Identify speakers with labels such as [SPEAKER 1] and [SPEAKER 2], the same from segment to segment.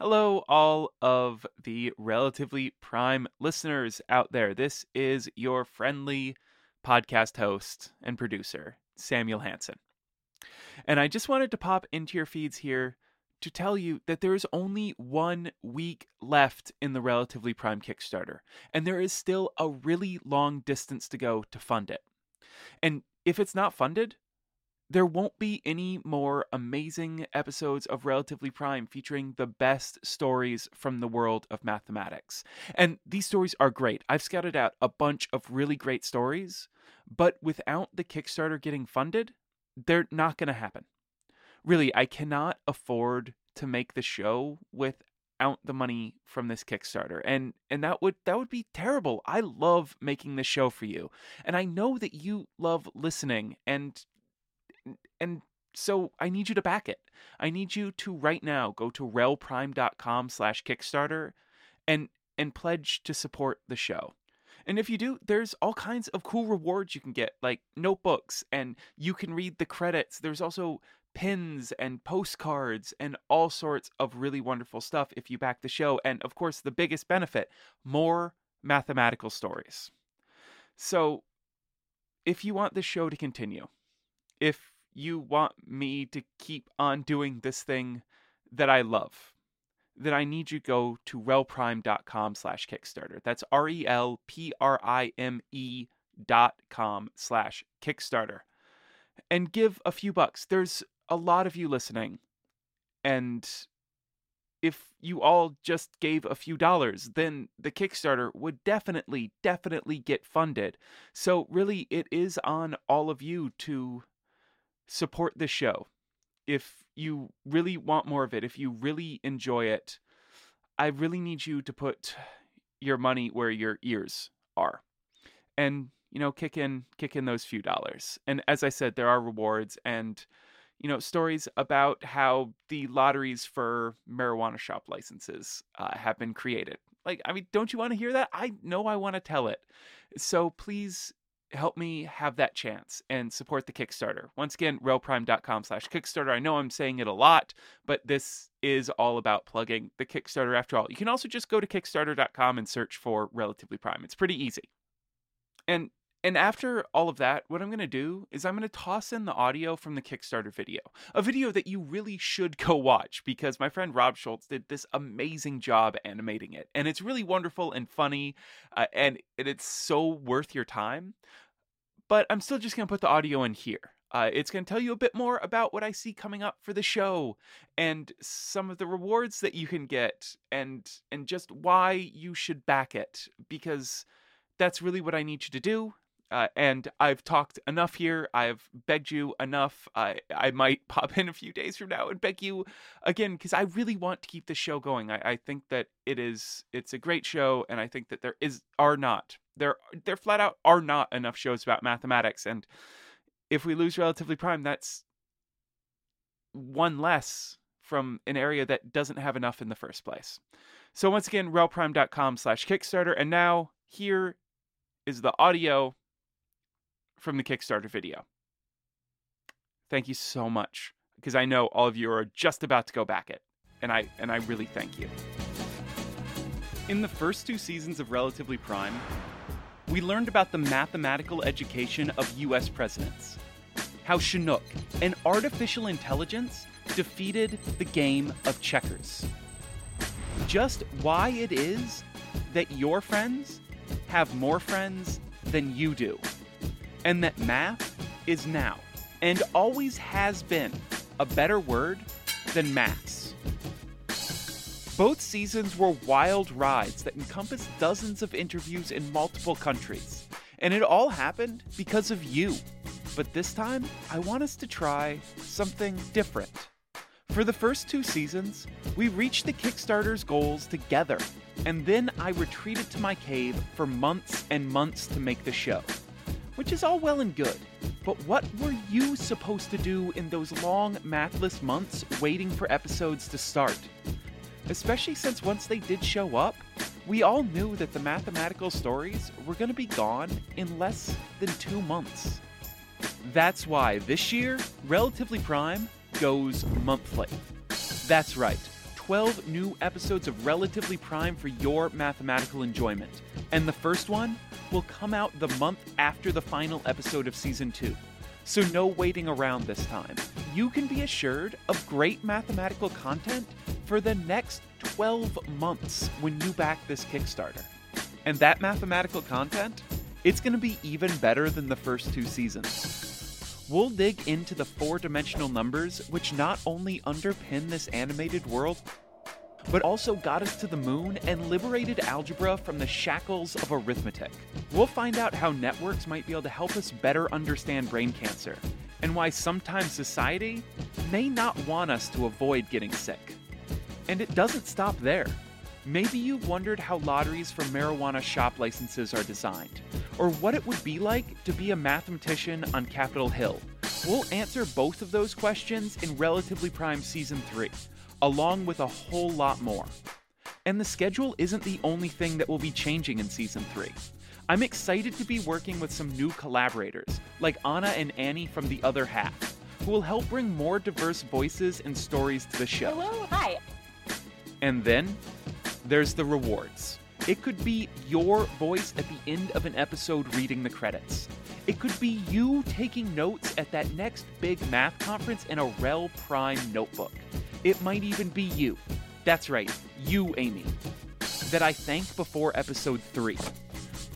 [SPEAKER 1] Hello, all of the relatively prime listeners out there. This is your friendly podcast host and producer, Samuel Hansen. And I just wanted to pop into your feeds here to tell you that there is only one week left in the Relatively Prime Kickstarter, and there is still a really long distance to go to fund it. And if it's not funded, there won't be any more amazing episodes of Relatively Prime featuring the best stories from the world of mathematics. And these stories are great. I've scouted out a bunch of really great stories, but without the Kickstarter getting funded, they're not going to happen. Really, I cannot afford to make the show without the money from this Kickstarter. And and that would that would be terrible. I love making this show for you. And I know that you love listening and and so I need you to back it. I need you to right now go to relprime.com slash Kickstarter and and pledge to support the show. And if you do, there's all kinds of cool rewards you can get, like notebooks, and you can read the credits. There's also pins and postcards and all sorts of really wonderful stuff if you back the show. And of course, the biggest benefit more mathematical stories. So if you want this show to continue, if you want me to keep on doing this thing that I love, then I need you to go to relprime.com slash Kickstarter. That's R-E-L-P-R-I-M-E dot com slash Kickstarter. And give a few bucks. There's a lot of you listening. And if you all just gave a few dollars, then the Kickstarter would definitely, definitely get funded. So really, it is on all of you to support the show. If you really want more of it, if you really enjoy it, I really need you to put your money where your ears are. And you know, kick in kick in those few dollars. And as I said, there are rewards and you know, stories about how the lotteries for marijuana shop licenses uh, have been created. Like, I mean, don't you want to hear that? I know I want to tell it. So please help me have that chance and support the Kickstarter. Once again, relprime.com slash Kickstarter. I know I'm saying it a lot, but this is all about plugging the Kickstarter after all. You can also just go to kickstarter.com and search for Relatively Prime. It's pretty easy. And and after all of that, what I'm going to do is I'm going to toss in the audio from the Kickstarter video, a video that you really should go watch because my friend Rob Schultz did this amazing job animating it. And it's really wonderful and funny, uh, and it's so worth your time but I'm still just going to put the audio in here. Uh, it's going to tell you a bit more about what I see coming up for the show and some of the rewards that you can get and and just why you should back it because that's really what I need you to do. Uh, and I've talked enough here. I've begged you enough. I I might pop in a few days from now and beg you again because I really want to keep the show going. I, I think that it is it's a great show, and I think that there is are not there there flat out are not enough shows about mathematics and if we lose relatively prime that's one less from an area that doesn't have enough in the first place. So once again relprime.com slash kickstarter and now here is the audio from the kickstarter video. Thank you so much because i know all of you are just about to go back it and i and i really thank you. In the first two seasons of relatively prime we learned about the mathematical education of US presidents, how Chinook, an artificial intelligence, defeated the game of checkers. Just why it is that your friends have more friends than you do, and that math is now and always has been a better word than maths. Both seasons were wild rides that encompassed dozens of interviews in multiple countries. And it all happened because of you. But this time, I want us to try something different. For the first two seasons, we reached the Kickstarter's goals together, and then I retreated to my cave for months and months to make the show. Which is all well and good, but what were you supposed to do in those long, mathless months waiting for episodes to start? Especially since once they did show up, we all knew that the mathematical stories were going to be gone in less than two months. That's why this year, Relatively Prime goes monthly. That's right, 12 new episodes of Relatively Prime for your mathematical enjoyment. And the first one will come out the month after the final episode of season 2. So, no waiting around this time. You can be assured of great mathematical content for the next 12 months when you back this Kickstarter. And that mathematical content, it's going to be even better than the first two seasons. We'll dig into the four dimensional numbers which not only underpin this animated world, but also got us to the moon and liberated algebra from the shackles of arithmetic. We'll find out how networks might be able to help us better understand brain cancer, and why sometimes society may not want us to avoid getting sick. And it doesn't stop there. Maybe you've wondered how lotteries for marijuana shop licenses are designed, or what it would be like to be a mathematician on Capitol Hill. We'll answer both of those questions in Relatively Prime Season 3, along with a whole lot more. And the schedule isn't the only thing that will be changing in Season 3. I'm excited to be working with some new collaborators, like Anna and Annie from The Other Half, who will help bring more diverse voices and stories to the show.
[SPEAKER 2] Hello, hi.
[SPEAKER 1] And then there's the rewards. It could be your voice at the end of an episode reading the credits. It could be you taking notes at that next big math conference in a Rel Prime notebook. It might even be you. That's right, you, Amy. That I thank before episode 3.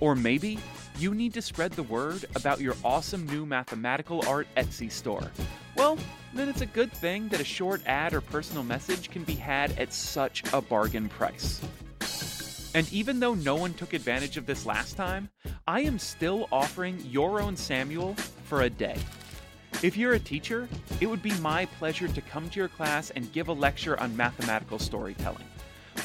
[SPEAKER 1] Or maybe you need to spread the word about your awesome new mathematical art Etsy store. Well, then it's a good thing that a short ad or personal message can be had at such a bargain price. And even though no one took advantage of this last time, I am still offering your own Samuel for a day. If you're a teacher, it would be my pleasure to come to your class and give a lecture on mathematical storytelling.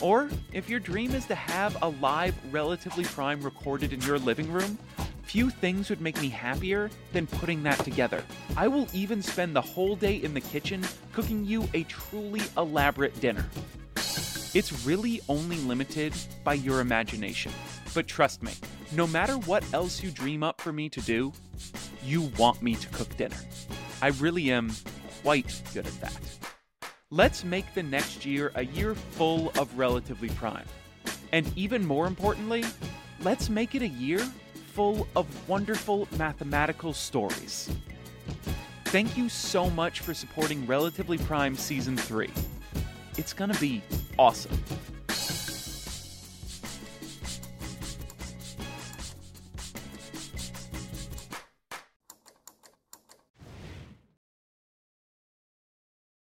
[SPEAKER 1] Or if your dream is to have a live Relatively Prime recorded in your living room, few things would make me happier than putting that together. I will even spend the whole day in the kitchen cooking you a truly elaborate dinner. It's really only limited by your imagination. But trust me, no matter what else you dream up for me to do, you want me to cook dinner. I really am quite good at that. Let's make the next year a year full of relatively prime. And even more importantly, let's make it a year full of wonderful mathematical stories. Thank you so much for supporting Relatively Prime Season 3. It's gonna be awesome.